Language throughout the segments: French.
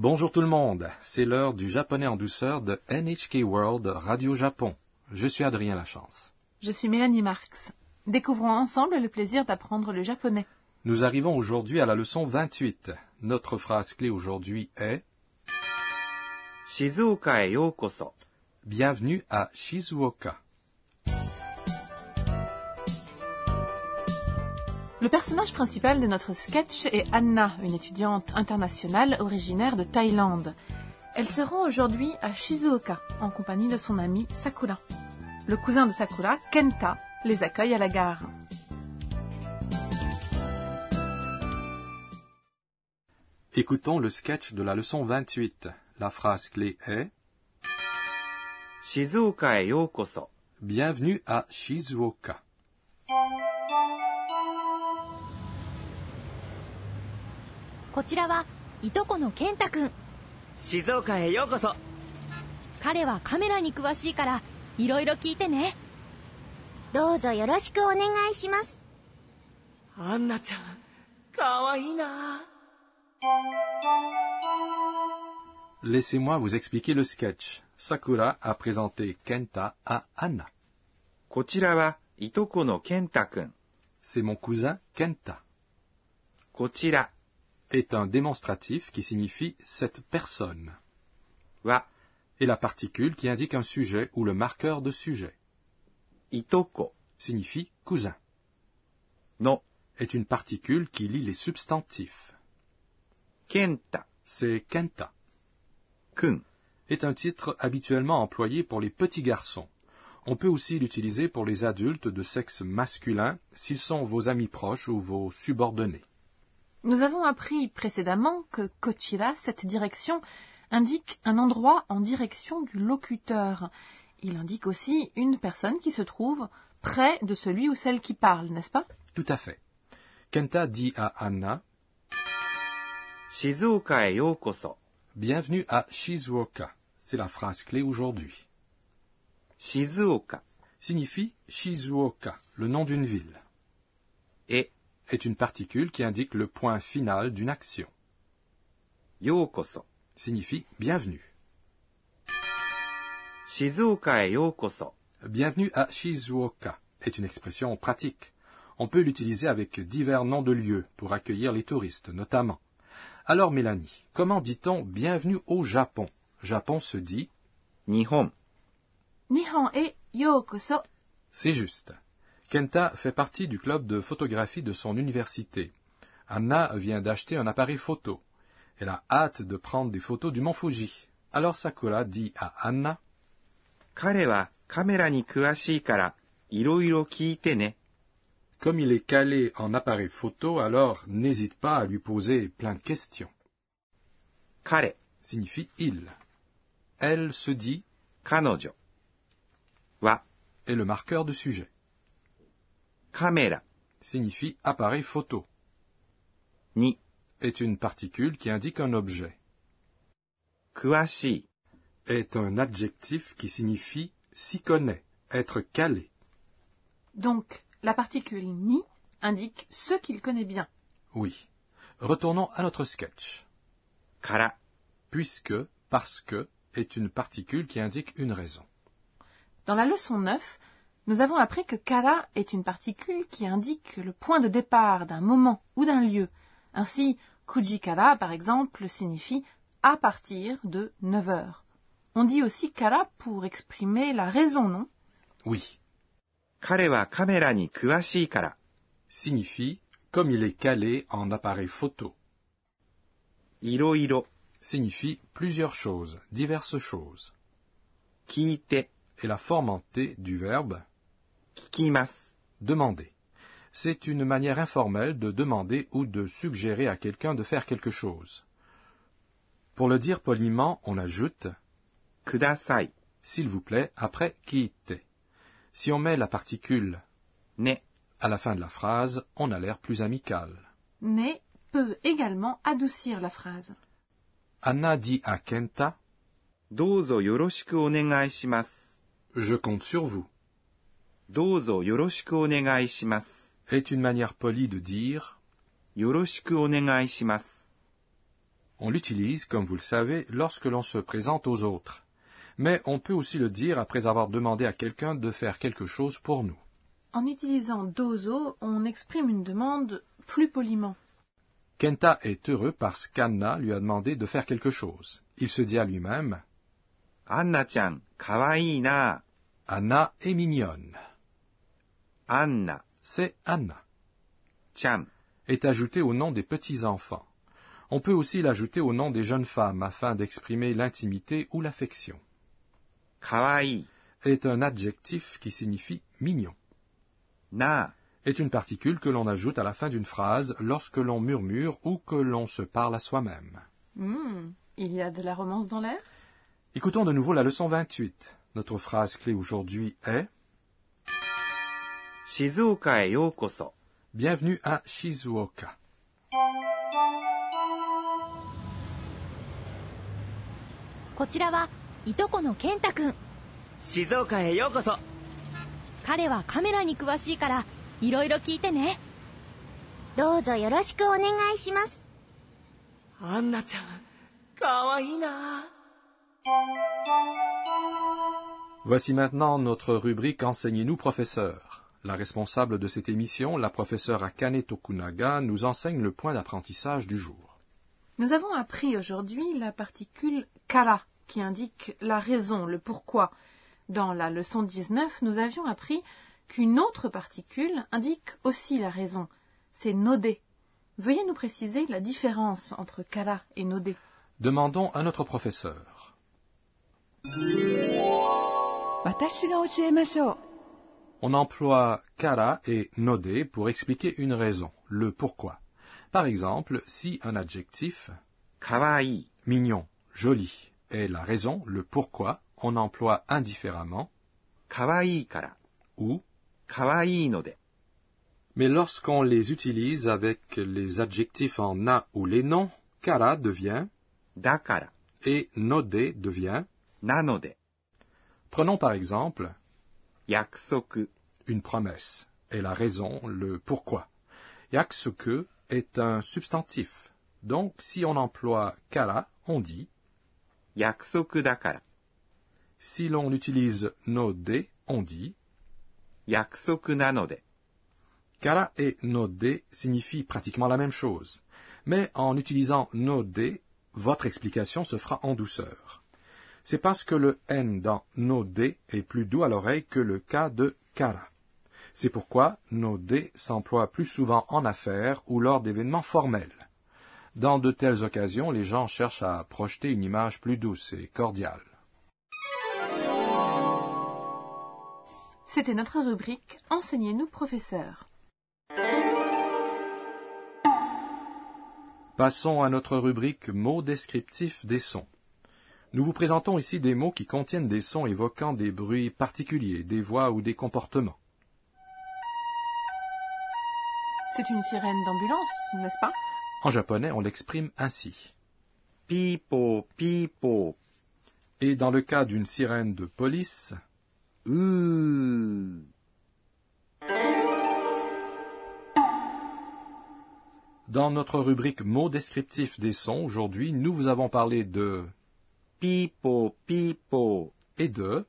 Bonjour tout le monde, c'est l'heure du japonais en douceur de NHK World Radio Japon. Je suis Adrien Lachance. Je suis Mélanie Marx. Découvrons ensemble le plaisir d'apprendre le japonais. Nous arrivons aujourd'hui à la leçon 28. Notre phrase clé aujourd'hui est Shizuoka e yokoso. Bienvenue à Shizuoka. Le personnage principal de notre sketch est Anna, une étudiante internationale originaire de Thaïlande. Elle se rend aujourd'hui à Shizuoka en compagnie de son ami Sakura. Le cousin de Sakura, Kenta, les accueille à la gare. Écoutons le sketch de la leçon 28. La phrase clé est Shizuoka e yokoso. Bienvenue à Shizuoka. こちらはいとこの健太くん静岡へようこそ彼はカメラに詳しいからいろいろ聞いてねどうぞよろしくお願いします。アンナちゃんかわいいな Laissez-moi vous expliquer le sketch. Sakura a présenté Kenta à Anna. こちらはいとこの健太くん。C'est mon cousin Kenta. こちら est un démonstratif qui signifie cette personne. Wa est la particule qui indique un sujet ou le marqueur de sujet. Itoko signifie cousin. Non est une particule qui lie les substantifs. Kenta c'est Kenta. Kun est un titre habituellement employé pour les petits garçons. On peut aussi l'utiliser pour les adultes de sexe masculin s'ils sont vos amis proches ou vos subordonnés. Nous avons appris précédemment que Kochira, cette direction, indique un endroit en direction du locuteur. Il indique aussi une personne qui se trouve près de celui ou celle qui parle, n'est-ce pas? Tout à fait. Kenta dit à Anna Shizuoka e yokoso. Bienvenue à Shizuoka. C'est la phrase clé aujourd'hui. Shizuoka signifie Shizuoka, le nom d'une ville. Et est une particule qui indique le point final d'une action. Yokoso signifie bienvenue. Shizuoka e yokoso. Bienvenue à Shizuoka est une expression pratique. On peut l'utiliser avec divers noms de lieux pour accueillir les touristes notamment. Alors Mélanie, comment dit-on bienvenue au Japon? Japon se dit Nihon. Nihon e yokoso. C'est juste. Kenta fait partie du club de photographie de son université. Anna vient d'acheter un appareil photo. Elle a hâte de prendre des photos du mont Fuji. Alors Sakura dit à Anna Comme il est calé en appareil photo, alors n'hésite pas à lui poser plein de questions. Kare signifie il. Elle se dit Kanojo. Wa est le marqueur de sujet. Caméra signifie appareil photo. Ni est une particule qui indique un objet. Kuashi est un adjectif qui signifie s'y connaît, être calé. Donc, la particule ni indique ce qu'il connaît bien. Oui. Retournons à notre sketch. Kara. Puisque, parce que est une particule qui indique une raison. Dans la leçon 9, nous avons appris que kara est une particule qui indique le point de départ d'un moment ou d'un lieu. Ainsi, kujikara, par exemple, signifie à partir de 9 heures. On dit aussi kara pour exprimer la raison, non? Oui. Karewa kamera ni kuashii kara signifie comme il est calé en appareil photo. Iro iro signifie plusieurs choses, diverses choses. Kite est la forme en T du verbe Demandez. C'est une manière informelle de demander ou de suggérer à quelqu'un de faire quelque chose. Pour le dire poliment, on ajoute kudasai, s'il vous plaît, après kiite. Si on met la particule ne à la fin de la phrase, on a l'air plus amical. Ne peut également adoucir la phrase. Anna dit à Kenta Je compte sur vous. Dozo est une manière polie de dire. On l'utilise, comme vous le savez, lorsque l'on se présente aux autres. Mais on peut aussi le dire après avoir demandé à quelqu'un de faire quelque chose pour nous. En utilisant dozo, on exprime une demande plus poliment. Kenta est heureux parce qu'Anna lui a demandé de faire quelque chose. Il se dit à lui-même Anna-chan, kawaii na. Anna est mignonne. Anna. C'est Anna. Chan est ajouté au nom des petits-enfants. On peut aussi l'ajouter au nom des jeunes femmes afin d'exprimer l'intimité ou l'affection. Kawaii est un adjectif qui signifie mignon. Na est une particule que l'on ajoute à la fin d'une phrase lorsque l'on murmure ou que l'on se parle à soi-même. Hmm. Il y a de la romance dans l'air? Écoutons de nouveau la leçon 28. Notre phrase clé aujourd'hui est 静岡へようこそ。Bienvenue à Shizuoka. こちらはいとこの健太くん静岡へようこそ彼はカメラに詳しいからいろいろ聞いてねどうぞよろしくお願いします。アンナちゃんかわいいな Voici maintenant notre rubrique Enseignez-nous, professeur. La responsable de cette émission, la professeure Akane Tokunaga, nous enseigne le point d'apprentissage du jour. Nous avons appris aujourd'hui la particule kara, qui indique la raison, le pourquoi. Dans la leçon 19, nous avions appris qu'une autre particule indique aussi la raison. C'est nodé. Veuillez nous préciser la différence entre kara et nodé. Demandons à notre professeur. On emploie kara et nodé pour expliquer une raison, le pourquoi. Par exemple, si un adjectif kawaii, mignon, joli est la raison, le pourquoi, on emploie indifféremment kawaii kara ou kawaii node. Mais lorsqu'on les utilise avec les adjectifs en na ou les noms, kara devient dakara et node devient nanode. Prenons par exemple Yaksoku. Une promesse, et la raison, le pourquoi. Yaksoku est un substantif. Donc, si on emploie kara, on dit Yaksoku dakara. Si l'on utilise no de, on dit Yaksoku nanode. Kara et node signifient pratiquement la même chose. Mais en utilisant no de, votre explication se fera en douceur. C'est parce que le N dans node est plus doux à l'oreille que le K de kara. C'est pourquoi node s'emploie plus souvent en affaires ou lors d'événements formels. Dans de telles occasions, les gens cherchent à projeter une image plus douce et cordiale. C'était notre rubrique Enseignez-nous, professeur. Passons à notre rubrique mots descriptifs des sons. Nous vous présentons ici des mots qui contiennent des sons évoquant des bruits particuliers, des voix ou des comportements. C'est une sirène d'ambulance, n'est-ce pas? En japonais, on l'exprime ainsi. Pipo, pipo. Et dans le cas d'une sirène de police, Dans notre rubrique mots descriptifs des sons, aujourd'hui, nous vous avons parlé de pipo pipo et de?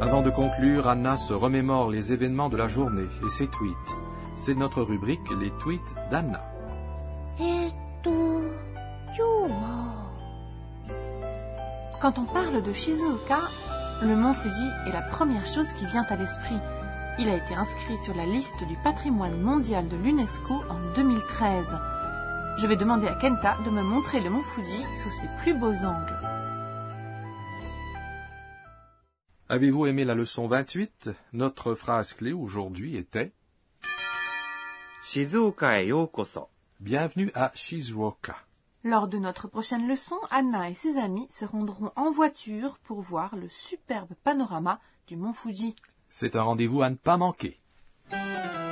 Avant de conclure, Anna se remémore les événements de la journée et ses tweets. C'est notre rubrique Les tweets d'Anna. Quand on parle de Shizuoka, le mont Fuji est la première chose qui vient à l'esprit. Il a été inscrit sur la liste du patrimoine mondial de l'UNESCO en 2013. Je vais demander à Kenta de me montrer le mont Fuji sous ses plus beaux angles. Avez-vous aimé la leçon 28 Notre phrase clé aujourd'hui était Shizuoka e yokoso. Bienvenue à Shizuoka. Lors de notre prochaine leçon, Anna et ses amis se rendront en voiture pour voir le superbe panorama du mont Fuji. C'est un rendez-vous à ne pas manquer.「